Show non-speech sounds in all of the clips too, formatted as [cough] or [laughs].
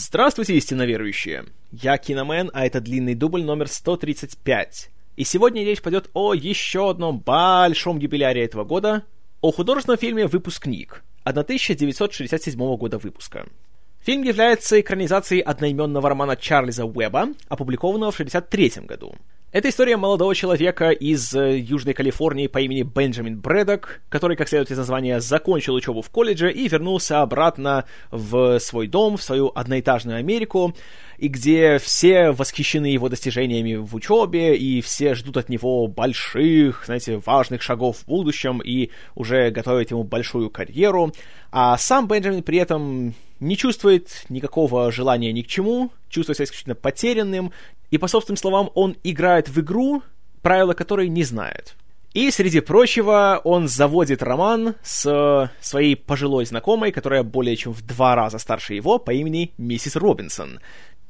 Здравствуйте, истинно верующие! Я Киномен, а это длинный дубль номер 135. И сегодня речь пойдет о еще одном большом юбиляре этого года, о художественном фильме «Выпускник» 1967 года выпуска. Фильм является экранизацией одноименного романа Чарльза Уэба, опубликованного в 1963 году. Это история молодого человека из э, Южной Калифорнии по имени Бенджамин Брэдок, который, как следует из названия, закончил учебу в колледже и вернулся обратно в свой дом, в свою одноэтажную Америку, и где все восхищены его достижениями в учебе, и все ждут от него больших, знаете, важных шагов в будущем, и уже готовят ему большую карьеру. А сам Бенджамин при этом не чувствует никакого желания ни к чему, чувствует себя исключительно потерянным, и, по собственным словам, он играет в игру, правила которой не знает. И, среди прочего, он заводит роман с своей пожилой знакомой, которая более чем в два раза старше его, по имени миссис Робинсон,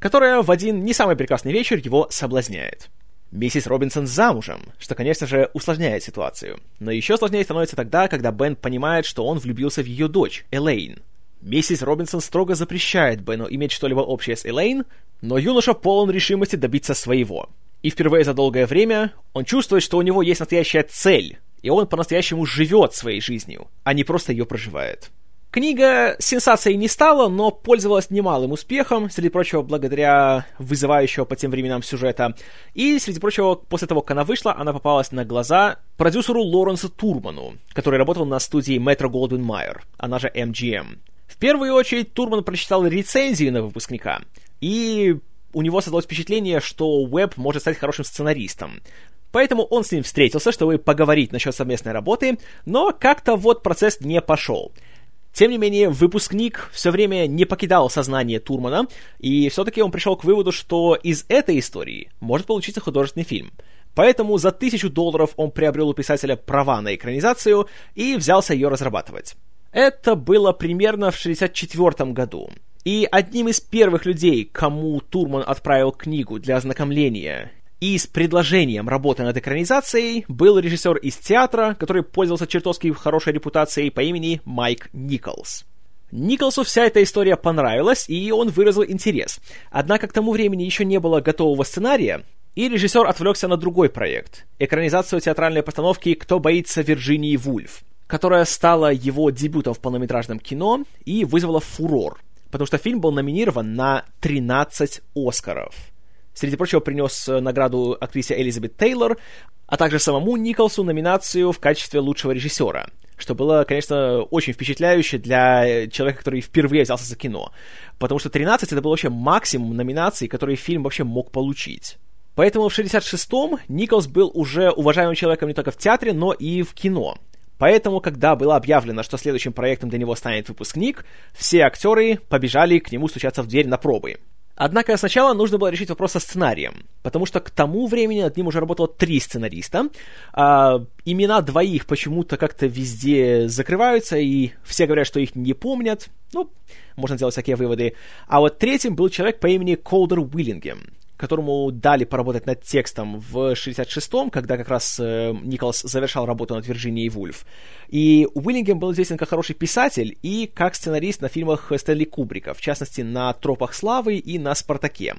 которая в один не самый прекрасный вечер его соблазняет. Миссис Робинсон замужем, что, конечно же, усложняет ситуацию. Но еще сложнее становится тогда, когда Бен понимает, что он влюбился в ее дочь, Элейн. Миссис Робинсон строго запрещает Бену иметь что-либо общее с Элейн, но юноша полон решимости добиться своего. И впервые за долгое время он чувствует, что у него есть настоящая цель, и он по-настоящему живет своей жизнью, а не просто ее проживает. Книга сенсацией не стала, но пользовалась немалым успехом, среди прочего, благодаря вызывающего по тем временам сюжета. И, среди прочего, после того, как она вышла, она попалась на глаза продюсеру Лоренсу Турману, который работал на студии Metro Goldwyn Mayer, она же MGM. В первую очередь Турман прочитал рецензию на выпускника, и у него создалось впечатление, что Уэбб может стать хорошим сценаристом. Поэтому он с ним встретился, чтобы поговорить насчет совместной работы, но как-то вот процесс не пошел. Тем не менее, выпускник все время не покидал сознание Турмана, и все-таки он пришел к выводу, что из этой истории может получиться художественный фильм. Поэтому за тысячу долларов он приобрел у писателя права на экранизацию и взялся ее разрабатывать. Это было примерно в 1964 году. И одним из первых людей, кому Турман отправил книгу для ознакомления и с предложением работы над экранизацией был режиссер из театра, который пользовался чертовски хорошей репутацией по имени Майк Николс. Николсу вся эта история понравилась, и он выразил интерес. Однако к тому времени еще не было готового сценария, и режиссер отвлекся на другой проект — экранизацию театральной постановки «Кто боится Вирджинии Вульф», которая стала его дебютом в полнометражном кино и вызвала фурор, потому что фильм был номинирован на 13 Оскаров. Среди прочего, принес э, награду актрисе Элизабет Тейлор, а также самому Николсу номинацию в качестве лучшего режиссера, что было, конечно, очень впечатляюще для э, человека, который впервые взялся за кино. Потому что 13 это был вообще максимум номинаций, которые фильм вообще мог получить. Поэтому в 66-м Николс был уже уважаемым человеком не только в театре, но и в кино. Поэтому, когда было объявлено, что следующим проектом для него станет выпускник, все актеры побежали к нему стучаться в дверь на пробы. Однако сначала нужно было решить вопрос со сценарием, потому что к тому времени над ним уже работало три сценариста. А, имена двоих почему-то как-то везде закрываются, и все говорят, что их не помнят. Ну, можно сделать всякие выводы. А вот третьим был человек по имени Колдер Уиллингем которому дали поработать над текстом в 66-м, когда как раз э, Николас завершал работу над Вирджинией Вульф. И Уиллингем был известен как хороший писатель и как сценарист на фильмах Стэнли Кубрика, в частности, на «Тропах славы» и на «Спартаке».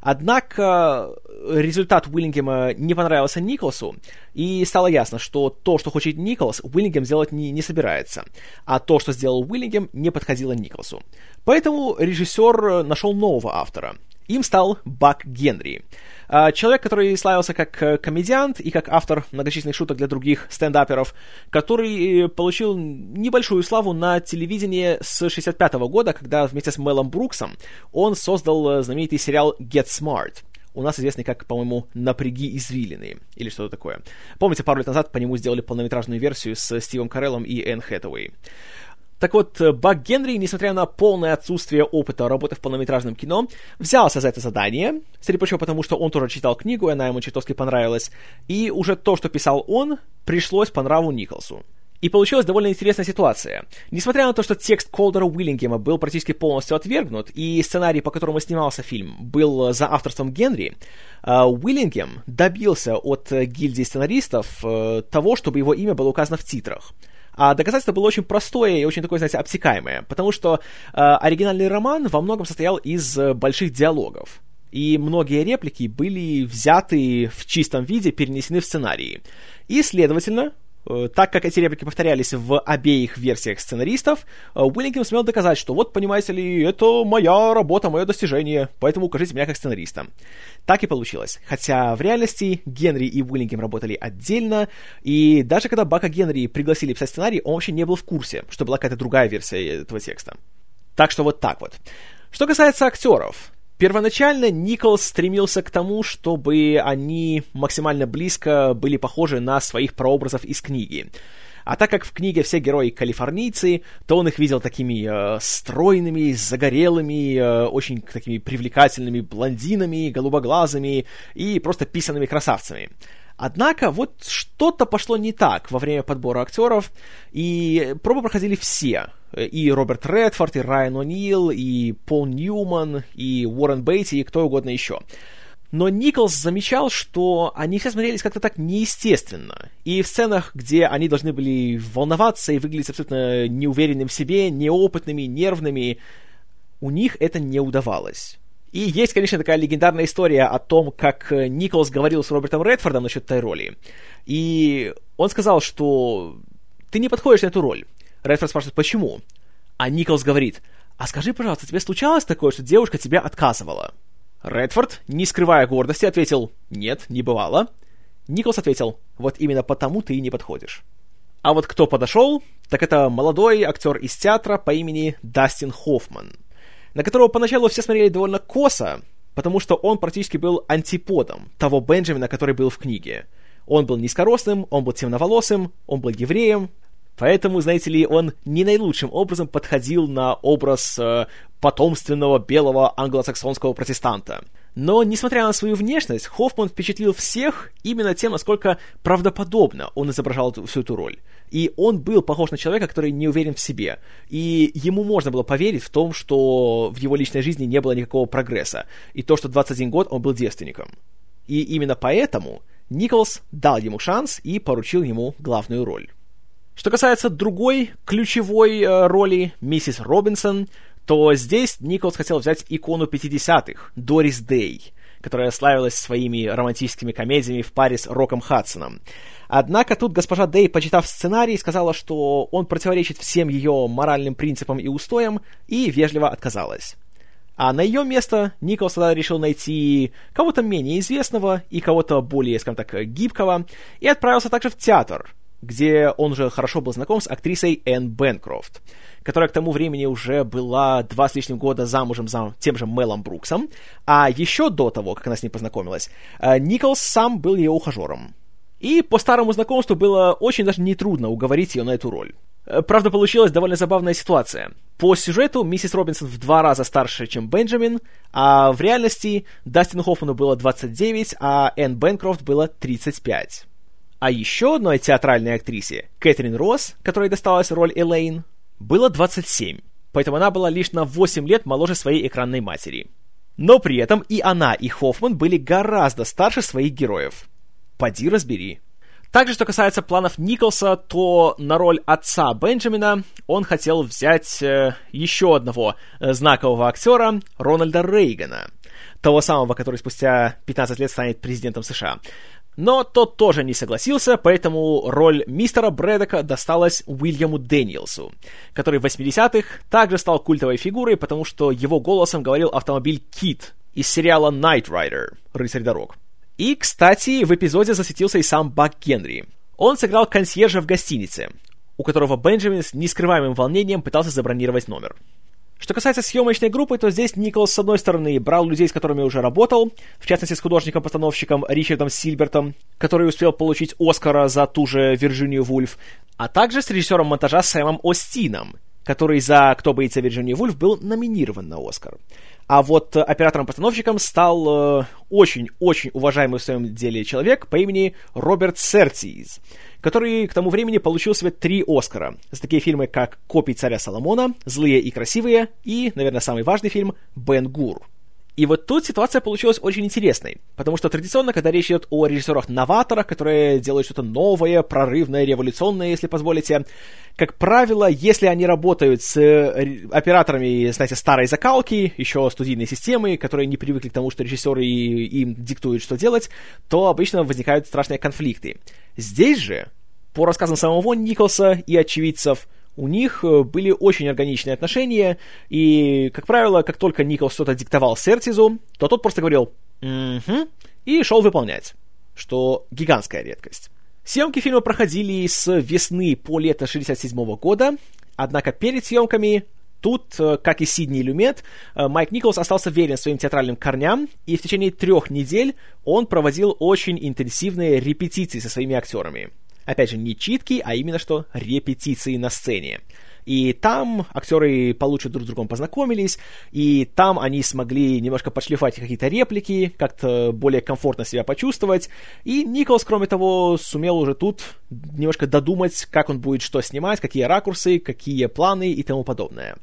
Однако э, результат Уиллингема не понравился Николсу, и стало ясно, что то, что хочет Николс, Уиллингем сделать не, не собирается, а то, что сделал Уиллингем, не подходило Николсу. Поэтому режиссер нашел нового автора — им стал Бак Генри. А, человек, который славился как э, комедиант и как автор многочисленных шуток для других стендаперов, который э, получил небольшую славу на телевидении с 65 года, когда вместе с Мелом Бруксом он создал э, знаменитый сериал Get Smart у нас известный как, по-моему, «Напряги извилины» или что-то такое. Помните, пару лет назад по нему сделали полнометражную версию с Стивом Кареллом и Энн Хэтэуэй. Так вот, э, Бак Генри, несмотря на полное отсутствие опыта работы в полнометражном кино, взялся за это задание, среди прочего потому, что он тоже читал книгу, и она ему чертовски понравилась, и уже то, что писал он, пришлось по нраву Николсу. И получилась довольно интересная ситуация. Несмотря на то, что текст Колдера Уиллингема был практически полностью отвергнут, и сценарий, по которому снимался фильм, был за авторством Генри, э, Уиллингем добился от гильдии сценаристов э, того, чтобы его имя было указано в титрах. А доказательство было очень простое и очень такое, знаете, обтекаемое, потому что э, оригинальный роман во многом состоял из э, больших диалогов. И многие реплики были взяты в чистом виде, перенесены в сценарии. И, следовательно, так как эти реплики повторялись в обеих версиях сценаристов, э, Уиллингем сумел доказать, что вот, понимаете ли, это моя работа, мое достижение, поэтому укажите меня как сценариста. Так и получилось. Хотя в реальности Генри и Уиллингем работали отдельно, и даже когда Бака Генри пригласили писать сценарий, он вообще не был в курсе, что была какая-то другая версия этого текста. Так что вот так вот. Что касается актеров, Первоначально Николс стремился к тому, чтобы они максимально близко были похожи на своих прообразов из книги. А так как в книге все герои калифорнийцы, то он их видел такими э, стройными, загорелыми, э, очень такими привлекательными блондинами, голубоглазыми и просто писанными красавцами. Однако вот что-то пошло не так во время подбора актеров, и пробы проходили все. И Роберт Редфорд, и Райан О'Нил, и Пол Ньюман, и Уоррен Бейтти, и кто угодно еще. Но Николс замечал, что они все смотрелись как-то так неестественно. И в сценах, где они должны были волноваться и выглядеть абсолютно неуверенным в себе, неопытными, нервными, у них это не удавалось. И есть, конечно, такая легендарная история о том, как э, Николс говорил с Робертом Редфордом насчет этой роли. И он сказал, что ты не подходишь на эту роль. Редфорд спрашивает, почему? А Николс говорит, а скажи, пожалуйста, тебе случалось такое, что девушка тебя отказывала? Редфорд, не скрывая гордости, ответил, нет, не бывало. Николс ответил, вот именно потому ты и не подходишь. А вот кто подошел, так это молодой актер из театра по имени Дастин Хоффман – на которого поначалу все смотрели довольно косо, потому что он практически был антиподом того Бенджамина, который был в книге. Он был низкорослым, он был темноволосым, он был евреем, Поэтому, знаете ли, он не наилучшим образом подходил на образ э, потомственного белого англосаксонского протестанта. Но, несмотря на свою внешность, Хоффман впечатлил всех именно тем, насколько правдоподобно он изображал всю эту роль. И он был похож на человека, который не уверен в себе. И ему можно было поверить в том, что в его личной жизни не было никакого прогресса. И то, что 21 год он был девственником. И именно поэтому Николс дал ему шанс и поручил ему главную роль. Что касается другой ключевой э, роли, миссис Робинсон, то здесь Николс хотел взять икону 50-х, Дорис Дэй, которая славилась своими романтическими комедиями в паре с Роком Хадсоном. Однако тут госпожа Дэй, почитав сценарий, сказала, что он противоречит всем ее моральным принципам и устоям, и вежливо отказалась. А на ее место Николс тогда решил найти кого-то менее известного и кого-то более, скажем так, гибкого, и отправился также в театр, где он уже хорошо был знаком с актрисой Энн Бенкрофт которая к тому времени уже была два с лишним года замужем за тем же Мелом Бруксом, а еще до того, как она с ним познакомилась, э, Николс сам был ее ухажером. И по старому знакомству было очень даже нетрудно уговорить ее на эту роль. Э, правда, получилась довольно забавная ситуация. По сюжету миссис Робинсон в два раза старше, чем Бенджамин, а в реальности Дастину Хоффману было 29, а Энн Бенкрофт было 35. А еще одной театральной актрисе, Кэтрин Росс, которой досталась роль Элейн, было 27, поэтому она была лишь на 8 лет моложе своей экранной матери. Но при этом и она, и Хоффман были гораздо старше своих героев. Поди разбери. Также, что касается планов Николса, то на роль отца Бенджамина он хотел взять э, еще одного э, знакового актера, Рональда Рейгана, того самого, который спустя 15 лет станет президентом США. Но тот тоже не согласился, поэтому роль мистера Брэдока досталась Уильяму Дэниелсу, который в 80-х также стал культовой фигурой, потому что его голосом говорил автомобиль Кит из сериала Knight Rider «Рыцарь дорог». И, кстати, в эпизоде засветился и сам Бак Генри. Он сыграл консьержа в гостинице, у которого Бенджамин с нескрываемым волнением пытался забронировать номер. Что касается съемочной группы, то здесь Николас, с одной стороны, брал людей, с которыми уже работал, в частности, с художником-постановщиком Ричардом Сильбертом, который успел получить Оскара за ту же Вирджинию Вульф, а также с режиссером монтажа Сэмом Остином, который за «Кто боится Вирджинии Вульф» был номинирован на Оскар. А вот оператором-постановщиком стал очень-очень э, уважаемый в своем деле человек по имени Роберт Сертиз, который к тому времени получил себе три Оскара за такие фильмы, как «Копий царя Соломона», «Злые и красивые» и, наверное, самый важный фильм «Бен Гур». И вот тут ситуация получилась очень интересной, потому что традиционно, когда речь идет о режиссерах-новаторах, которые делают что-то новое, прорывное, революционное, если позволите, как правило, если они работают с э, операторами, знаете, старой закалки, еще студийной системы, которые не привыкли к тому, что режиссеры им диктуют, что делать, то обычно возникают страшные конфликты. Здесь же, по рассказам самого Николса и очевидцев, у них э, были очень органичные отношения, и, как правило, как только Никол что-то диктовал Сертизу, то тот просто говорил «Угу», и шел выполнять, что гигантская редкость. Съемки фильма проходили с весны по лето 67 года, однако перед съемками Тут, э, как и Сидни Люмет, э, Майк Николс остался верен своим театральным корням, и в течение трех недель он проводил очень интенсивные репетиции со своими актерами. Опять же, не читки, а именно что репетиции на сцене. И там актеры получше друг с другом познакомились, и там они смогли немножко подшлифовать какие-то реплики, как-то более комфортно себя почувствовать. И Николас, кроме того, сумел уже тут немножко додумать, как он будет что снимать, какие ракурсы, какие планы и тому подобное.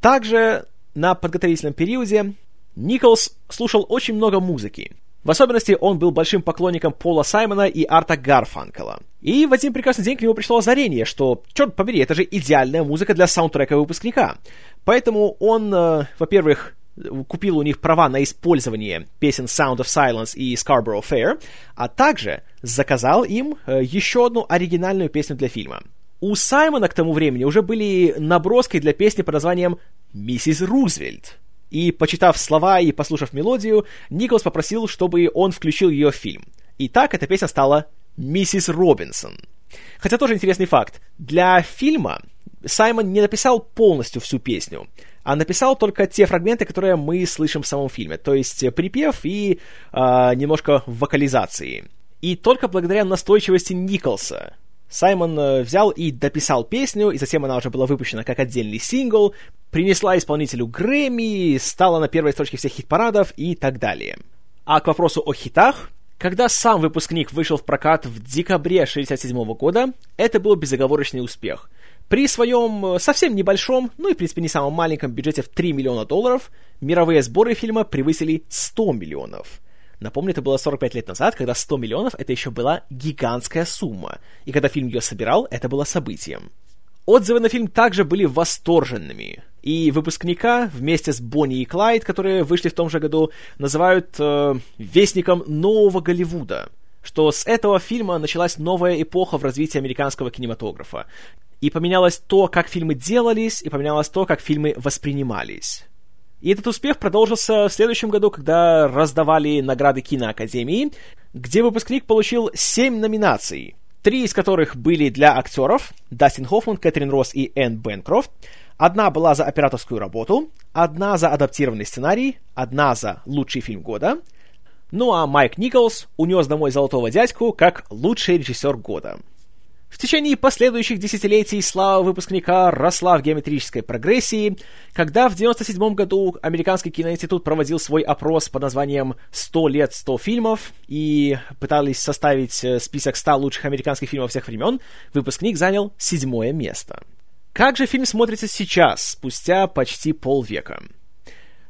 Также на подготовительном периоде Николс слушал очень много музыки. В особенности он был большим поклонником Пола Саймона и Арта Гарфанкела. И в один прекрасный день к нему пришло озарение, что, черт побери, это же идеальная музыка для саундтрека выпускника. Поэтому он, э, во-первых, купил у них права на использование песен Sound of Silence и Scarborough Fair, а также заказал им э, еще одну оригинальную песню для фильма. У Саймона к тому времени уже были наброски для песни под названием «Миссис Рузвельт», и, почитав слова и послушав мелодию, Николас попросил, чтобы он включил ее в фильм. И так эта песня стала «Миссис Робинсон». Хотя тоже интересный факт. Для фильма Саймон не написал полностью всю песню, а написал только те фрагменты, которые мы слышим в самом фильме, то есть припев и э, немножко вокализации. И только благодаря настойчивости Николса Саймон э, взял и дописал песню, и затем она уже была выпущена как отдельный сингл, принесла исполнителю Грэмми, стала на первой строчке всех хит-парадов и так далее. А к вопросу о хитах, когда сам выпускник вышел в прокат в декабре 1967 года, это был безоговорочный успех. При своем э, совсем небольшом, ну и в принципе не самом маленьком бюджете в 3 миллиона долларов, мировые сборы фильма превысили 100 миллионов – Напомню, это было 45 лет назад, когда 100 миллионов это еще была гигантская сумма. И когда фильм ее собирал, это было событием. Отзывы на фильм также были восторженными. И выпускника вместе с Бонни и Клайд, которые вышли в том же году, называют э, вестником нового Голливуда. Что с этого фильма началась новая эпоха в развитии американского кинематографа. И поменялось то, как фильмы делались, и поменялось то, как фильмы воспринимались. И этот успех продолжился в следующем году, когда раздавали награды киноакадемии, где выпускник получил семь номинаций, три из которых были для актеров Дастин Хоффман, Кэтрин Росс и Энн Бенкрофт, Одна была за операторскую работу, одна за адаптированный сценарий, одна за лучший фильм года. Ну а Майк Николс унес домой золотого дядьку как лучший режиссер года. В течение последующих десятилетий слава выпускника росла в геометрической прогрессии, когда в 1997 году Американский киноинститут проводил свой опрос под названием «100 лет, 100 фильмов» и пытались составить э, список 100 лучших американских фильмов всех времен, выпускник занял седьмое место. Как же фильм смотрится сейчас, спустя почти полвека?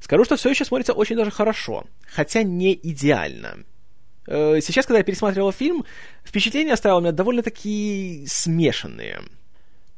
Скажу, что все еще смотрится очень даже хорошо, хотя не идеально – сейчас, когда я пересматривал фильм, впечатления оставило у меня довольно-таки смешанные.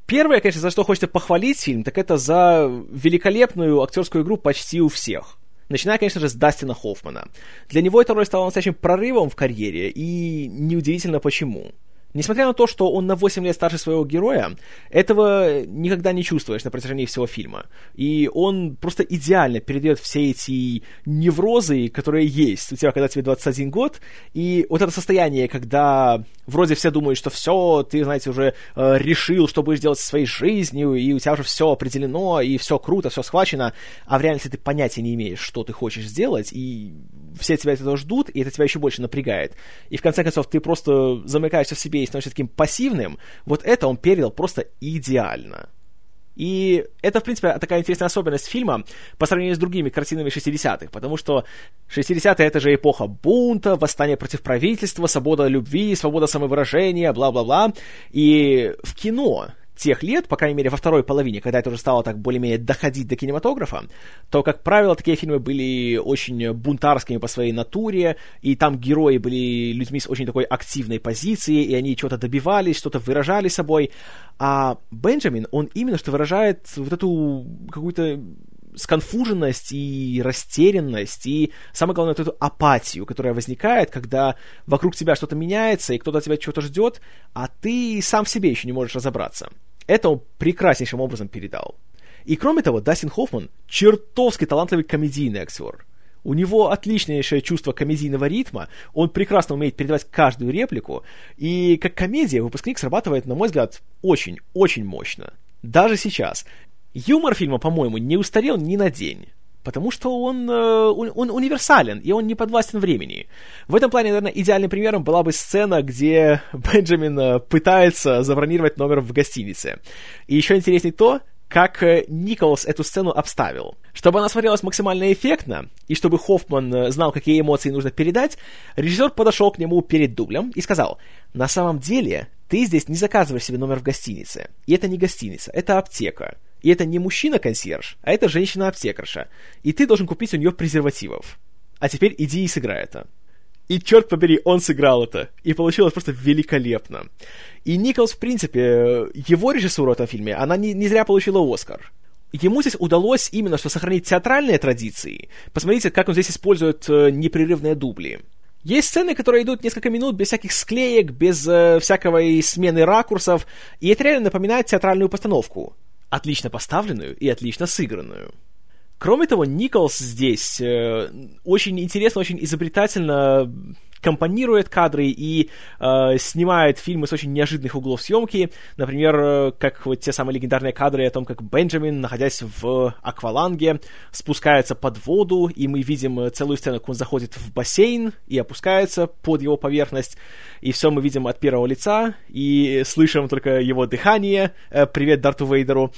Первое, конечно, за что хочется похвалить фильм, так это за великолепную актерскую игру почти у всех. Начиная, конечно же, с Дастина Хоффмана. Для него эта роль стала настоящим прорывом в карьере, и неудивительно почему. Несмотря на то, что он на 8 лет старше своего героя, этого никогда не чувствуешь на протяжении всего фильма. И он просто идеально передает все эти неврозы, которые есть у тебя, когда тебе 21 год, и вот это состояние, когда вроде все думают, что все, ты, знаете, уже э, решил, что будешь делать со своей жизнью, и у тебя уже все определено, и все круто, все схвачено, а в реальности ты понятия не имеешь, что ты хочешь сделать, и все тебя этого ждут, и это тебя еще больше напрягает. И в конце концов ты просто замыкаешься в себе и становишься таким пассивным. Вот это он передал просто идеально. И это, в принципе, такая интересная особенность фильма по сравнению с другими картинами 60-х, потому что 60-е — это же эпоха бунта, восстания против правительства, свобода любви, свобода самовыражения, бла-бла-бла. И в кино тех лет, по крайней мере, во второй половине, когда это уже стало так более-менее доходить до кинематографа, то, как правило, такие фильмы были очень бунтарскими по своей натуре, и там герои были людьми с очень такой активной позицией, и они чего-то добивались, что-то выражали собой. А Бенджамин, он именно что выражает вот эту какую-то сконфуженность и растерянность, и самое главное, вот эту апатию, которая возникает, когда вокруг тебя что-то меняется, и кто-то от тебя чего-то ждет, а ты сам в себе еще не можешь разобраться. Это он прекраснейшим образом передал. И кроме того, Дастин Хоффман чертовски талантливый комедийный актер. У него отличнейшее чувство комедийного ритма, он прекрасно умеет передавать каждую реплику, и как комедия выпускник срабатывает, на мой взгляд, очень-очень мощно. Даже сейчас, Юмор фильма, по-моему, не устарел ни на день. Потому что он, э, он, универсален, и он не подвластен времени. В этом плане, наверное, идеальным примером была бы сцена, где [laughs] Бенджамин э, пытается забронировать номер в гостинице. И еще интереснее то, как э, Николас эту сцену обставил. Чтобы она смотрелась максимально эффектно, и чтобы Хоффман знал, какие эмоции нужно передать, режиссер подошел к нему перед дублем и сказал, «На самом деле, ты здесь не заказываешь себе номер в гостинице. И это не гостиница, это аптека. И это не мужчина-консьерж, а это женщина-аптекарша. И ты должен купить у нее презервативов. А теперь иди и сыграй это. И черт побери, он сыграл это. И получилось просто великолепно. И Николс, в принципе, его режиссура в этом фильме, она не, не зря получила Оскар. Ему здесь удалось именно что сохранить театральные традиции. Посмотрите, как он здесь использует э, непрерывные дубли. Есть сцены, которые идут несколько минут без всяких склеек, без э, всякого смены ракурсов, и это реально напоминает театральную постановку отлично поставленную и отлично сыгранную. Кроме того, Николс здесь э, очень интересно, очень изобретательно компонирует кадры и э, снимает фильмы с очень неожиданных углов съемки. Например, э, как вот те самые легендарные кадры о том, как Бенджамин, находясь в акваланге, спускается под воду, и мы видим целую сцену, как он заходит в бассейн и опускается под его поверхность. И все мы видим от первого лица, и слышим только его дыхание. Э, привет Дарту Вейдеру.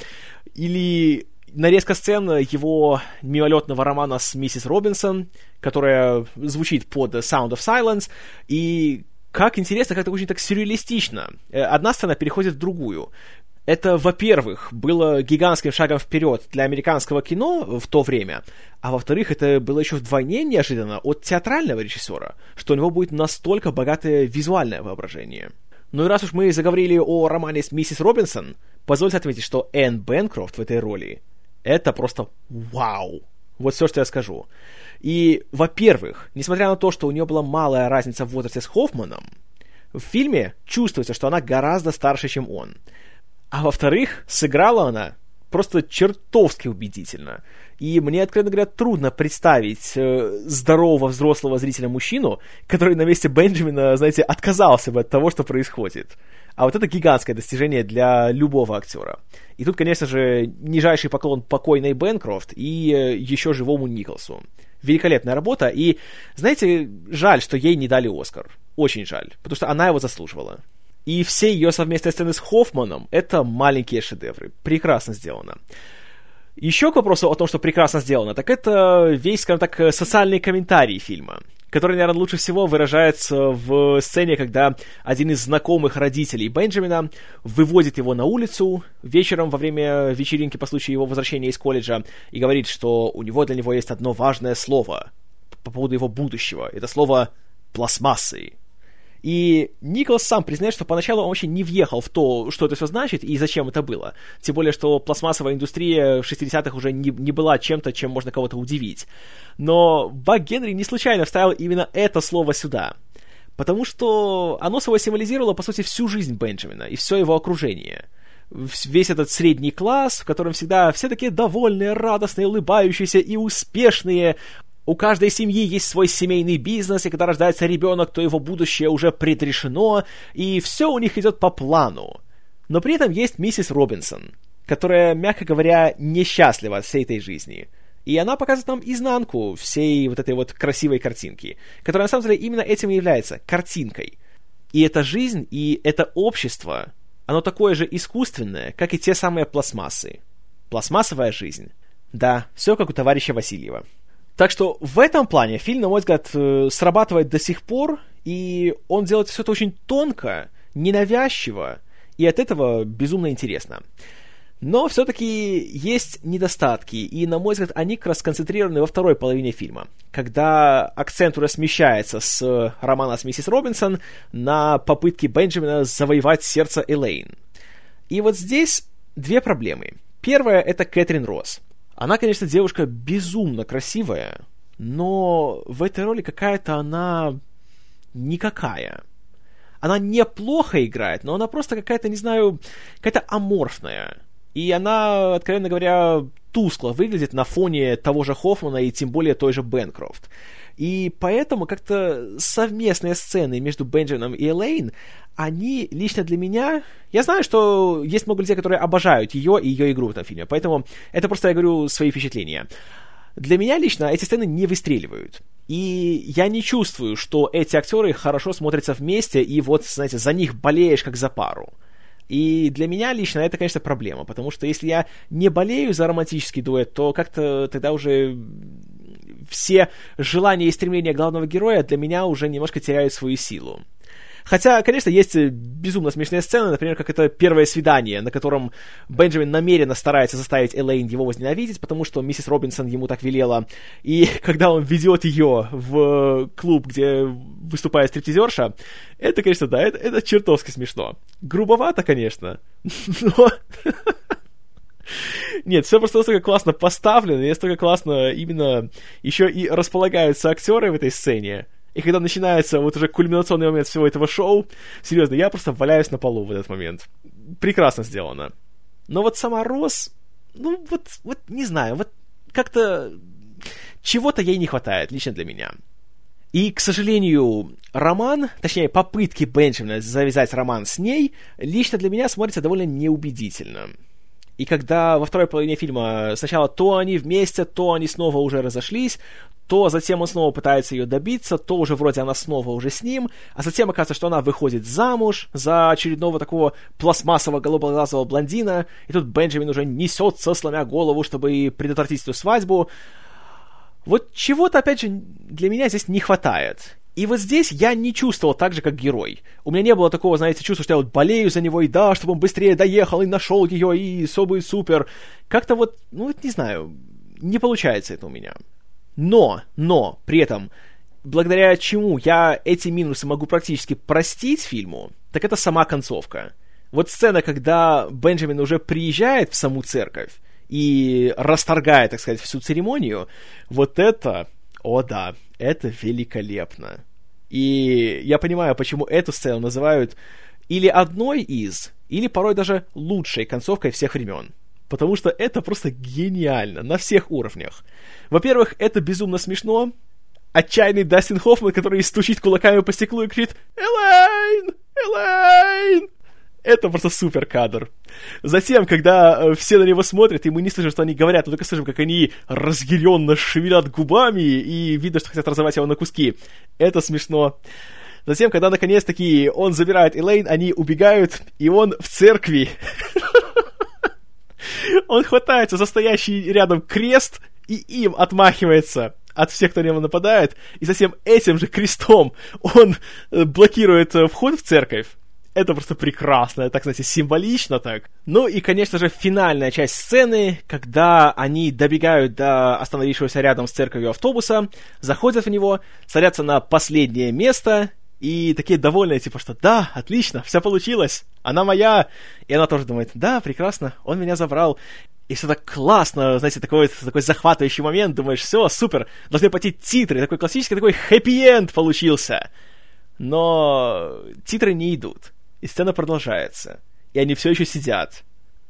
Или нарезка сцен его мимолетного романа с миссис Робинсон, которая звучит под Sound of Silence, и как интересно, как это очень так сюрреалистично. Э, одна сцена переходит в другую. Это, во-первых, было гигантским шагом вперед для американского кино в то время, а во-вторых, это было еще вдвойне неожиданно от театрального режиссера, что у него будет настолько богатое визуальное воображение. Ну и раз уж мы заговорили о романе с миссис Робинсон, позвольте отметить, что Энн Бенкрофт в этой роли это просто вау. Вот все, что я скажу. И, во-первых, несмотря на то, что у нее была малая разница в возрасте с Хоффманом, в фильме чувствуется, что она гораздо старше, чем он. А во-вторых, сыграла она просто чертовски убедительно. И мне, откровенно говоря, трудно представить э, здорового взрослого зрителя-мужчину, который на месте Бенджамина, знаете, отказался бы от того, что происходит. А вот это гигантское достижение для любого актера. И тут, конечно же, нижайший поклон покойной Бенкрофт и э, еще живому Николсу. Великолепная работа, и, знаете, жаль, что ей не дали Оскар. Очень жаль, потому что она его заслуживала. И все ее совместные сцены с Хоффманом — это маленькие шедевры. Прекрасно сделано. Еще к вопросу о том, что прекрасно сделано, так это весь, скажем так, социальный комментарий фильма который, наверное, лучше всего выражается в сцене, когда один из знакомых родителей Бенджамина выводит его на улицу вечером во время вечеринки по случаю его возвращения из колледжа и говорит, что у него для него есть одно важное слово по поводу его будущего. Это слово «пластмассы». И Николас сам признает, что поначалу он вообще не въехал в то, что это все значит и зачем это было. Тем более, что пластмассовая индустрия в 60-х уже не, не была чем-то, чем можно кого-то удивить. Но Бак Генри не случайно вставил именно это слово сюда. Потому что оно собой символизировало, по сути, всю жизнь Бенджамина и все его окружение весь этот средний класс, в котором всегда все такие довольные, радостные, улыбающиеся и успешные, у каждой семьи есть свой семейный бизнес, и когда рождается ребенок, то его будущее уже предрешено, и все у них идет по плану. Но при этом есть миссис Робинсон, которая, мягко говоря, несчастлива от всей этой жизни. И она показывает нам изнанку всей вот этой вот красивой картинки, которая на самом деле именно этим и является, картинкой. И эта жизнь, и это общество, оно такое же искусственное, как и те самые пластмассы. Пластмассовая жизнь. Да, все как у товарища Васильева. Так что в этом плане фильм, на мой взгляд, э, срабатывает до сих пор, и он делает все это очень тонко, ненавязчиво, И от этого безумно интересно. Но все-таки есть недостатки, и, на мой взгляд, они как раз сконцентрированы во второй половине фильма, когда акцент уже смещается с романа с миссис Робинсон на попытки Бенджамина завоевать сердце Элейн. И вот здесь две проблемы. Первая — это Кэтрин Росс. Она, конечно, девушка безумно красивая, но в этой роли какая-то она никакая. Она неплохо играет, но она просто какая-то, не знаю, какая-то аморфная. И она, откровенно говоря, тускло выглядит на фоне того же Хоффмана и тем более той же Бенкрофт. И поэтому как-то совместные сцены между Бенджином и Элейн, они лично для меня... Я знаю, что есть много людей, которые обожают ее и ее игру в этом фильме, поэтому это просто, я говорю, свои впечатления. Для меня лично эти сцены не выстреливают. И я не чувствую, что эти актеры хорошо смотрятся вместе, и вот, знаете, за них болеешь как за пару. И для меня лично это, конечно, проблема, потому что если я не болею за романтический дуэт, то как-то тогда уже все желания и стремления главного героя для меня уже немножко теряют свою силу. Хотя, конечно, есть безумно смешные сцены, например, как это первое свидание, на котором Бенджамин намеренно старается заставить Элейн его возненавидеть, потому что миссис Робинсон ему так велела. И [laughs] когда он ведет ее в клуб, где выступает стриптизерша, это, конечно, да, это, это чертовски смешно. Грубовато, конечно, [laughs] но... Нет, все просто настолько классно поставлено, настолько классно именно еще и располагаются актеры в этой сцене, и когда начинается вот уже кульминационный момент всего этого шоу, серьезно, я просто валяюсь на полу в этот момент. Прекрасно сделано. Но вот сама Рос, ну вот, вот не знаю, вот как-то чего-то ей не хватает, лично для меня. И, к сожалению, роман, точнее, попытки Бенджамина завязать роман с ней, лично для меня смотрится довольно неубедительно. И когда во второй половине фильма сначала то они вместе, то они снова уже разошлись, то затем он снова пытается ее добиться, то уже вроде она снова уже с ним, а затем оказывается, что она выходит замуж за очередного такого пластмассового голубоглазого блондина, и тут Бенджамин уже несется, сломя голову, чтобы предотвратить эту свадьбу. Вот чего-то, опять же, для меня здесь не хватает. И вот здесь я не чувствовал так же, как герой. У меня не было такого, знаете, чувства, что я вот болею за него, и да, чтобы он быстрее доехал и нашел ее, и все будет супер. Как-то вот, ну, не знаю, не получается это у меня. Но, но, при этом, благодаря чему я эти минусы могу практически простить фильму, так это сама концовка. Вот сцена, когда Бенджамин уже приезжает в саму церковь и расторгает, так сказать, всю церемонию, вот это, о да, это великолепно. И я понимаю, почему эту сцену называют или одной из, или порой даже лучшей концовкой всех времен. Потому что это просто гениально на всех уровнях. Во-первых, это безумно смешно. Отчаянный Дастин Хоффман, который стучит кулаками по стеклу и кричит «Элейн! Элейн!» Это просто супер кадр. Затем, когда э, все на него смотрят, и мы не слышим, что они говорят, мы только слышим, как они разъяренно шевелят губами, и видно, что хотят разорвать его на куски. Это смешно. Затем, когда наконец-таки он забирает Элейн, они убегают, и он в церкви. [laughs] Он хватается за стоящий рядом крест и им отмахивается от всех, кто на него нападает, и затем этим же крестом он э, блокирует э, вход в церковь. Это просто прекрасно, так, знаете, символично так. Ну и, конечно же, финальная часть сцены, когда они добегают до остановившегося рядом с церковью автобуса, заходят в него, садятся на последнее место и такие довольные, типа, что да, отлично, все получилось, она моя. И она тоже думает, да, прекрасно, он меня забрал. И все так классно, знаете, такой, такой захватывающий момент, думаешь, все, супер, должны пойти титры, такой классический такой хэппи-энд получился. Но титры не идут и сцена продолжается. И они все еще сидят.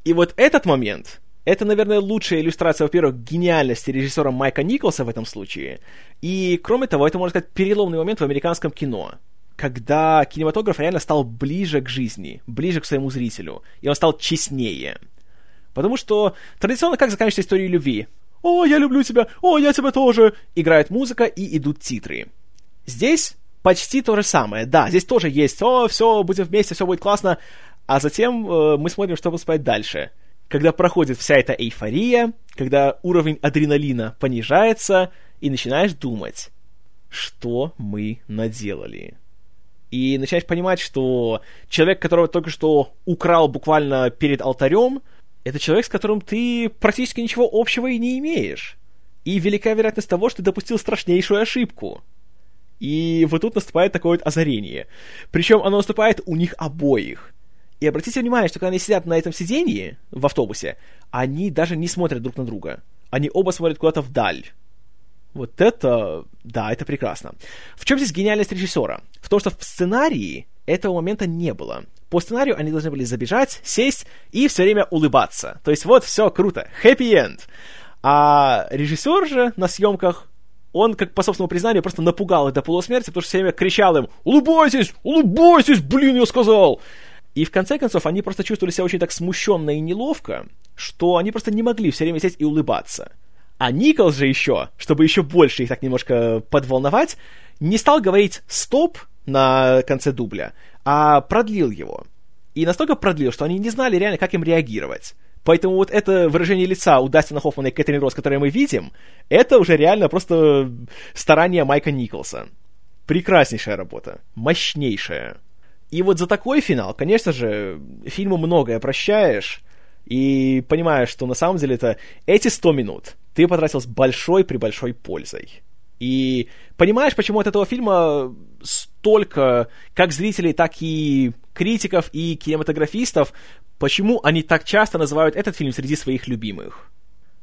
И вот этот момент, это, наверное, лучшая иллюстрация, во-первых, гениальности режиссера Майка Николса в этом случае. И, кроме того, это, можно сказать, переломный момент в американском кино. Когда кинематограф реально стал ближе к жизни, ближе к своему зрителю. И он стал честнее. Потому что традиционно как заканчивается история любви? «О, я люблю тебя! О, я тебя тоже!» Играет музыка и идут титры. Здесь почти то же самое. Да, здесь тоже есть, о, все, будем вместе, все будет классно. А затем э, мы смотрим, что будет дальше. Когда проходит вся эта эйфория, когда уровень адреналина понижается, и начинаешь думать, что мы наделали. И начинаешь понимать, что человек, которого только что украл буквально перед алтарем, это человек, с которым ты практически ничего общего и не имеешь. И велика вероятность того, что ты допустил страшнейшую ошибку. И вот тут наступает такое вот озарение. Причем оно наступает у них обоих. И обратите внимание, что когда они сидят на этом сиденье в автобусе, они даже не смотрят друг на друга. Они оба смотрят куда-то вдаль. Вот это, да, это прекрасно. В чем здесь гениальность режиссера? В том, что в сценарии этого момента не было. По сценарию они должны были забежать, сесть и все время улыбаться. То есть вот, все круто, happy end. А режиссер же на съемках, он, как по собственному признанию, просто напугал их до полусмерти, потому что все время кричал им «Улыбайтесь! Улыбайтесь! Блин, я сказал!» И в конце концов они просто чувствовали себя очень так смущенно и неловко, что они просто не могли все время сидеть и улыбаться. А Николс же еще, чтобы еще больше их так немножко подволновать, не стал говорить «стоп» на конце дубля, а продлил его. И настолько продлил, что они не знали реально, как им реагировать. Поэтому вот это выражение лица у Дастина Хоффмана и Кэтрин Росс, которое мы видим, это уже реально просто старание Майка Николса. Прекраснейшая работа. Мощнейшая. И вот за такой финал, конечно же, фильму многое прощаешь, и понимаешь, что на самом деле это эти 100 минут ты потратил с большой при большой пользой. И понимаешь, почему от этого фильма столько как зрителей, так и критиков и кинематографистов, почему они так часто называют этот фильм среди своих любимых.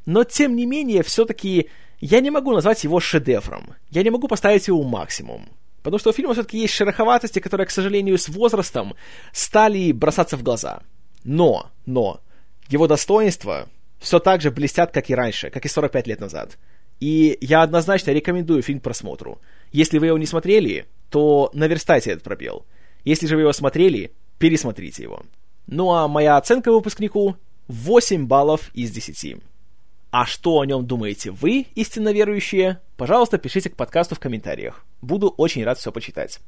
Но, тем не менее, все-таки я не могу назвать его шедевром. Я не могу поставить его максимум. Потому что у фильма все-таки есть шероховатости, которые, к сожалению, с возрастом стали бросаться в глаза. Но, но, его достоинства все так же блестят, как и раньше, как и 45 лет назад. И я однозначно рекомендую фильм к просмотру. Если вы его не смотрели, то наверстайте этот пробел. Если же вы его смотрели, пересмотрите его. Ну а моя оценка выпускнику 8 баллов из 10. А что о нем думаете вы, истинно верующие? Пожалуйста, пишите к подкасту в комментариях. Буду очень рад все почитать.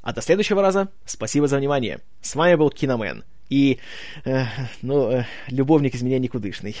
А до следующего раза спасибо за внимание. С вами был Киномен. И, э, ну, э, любовник из меня никудышный.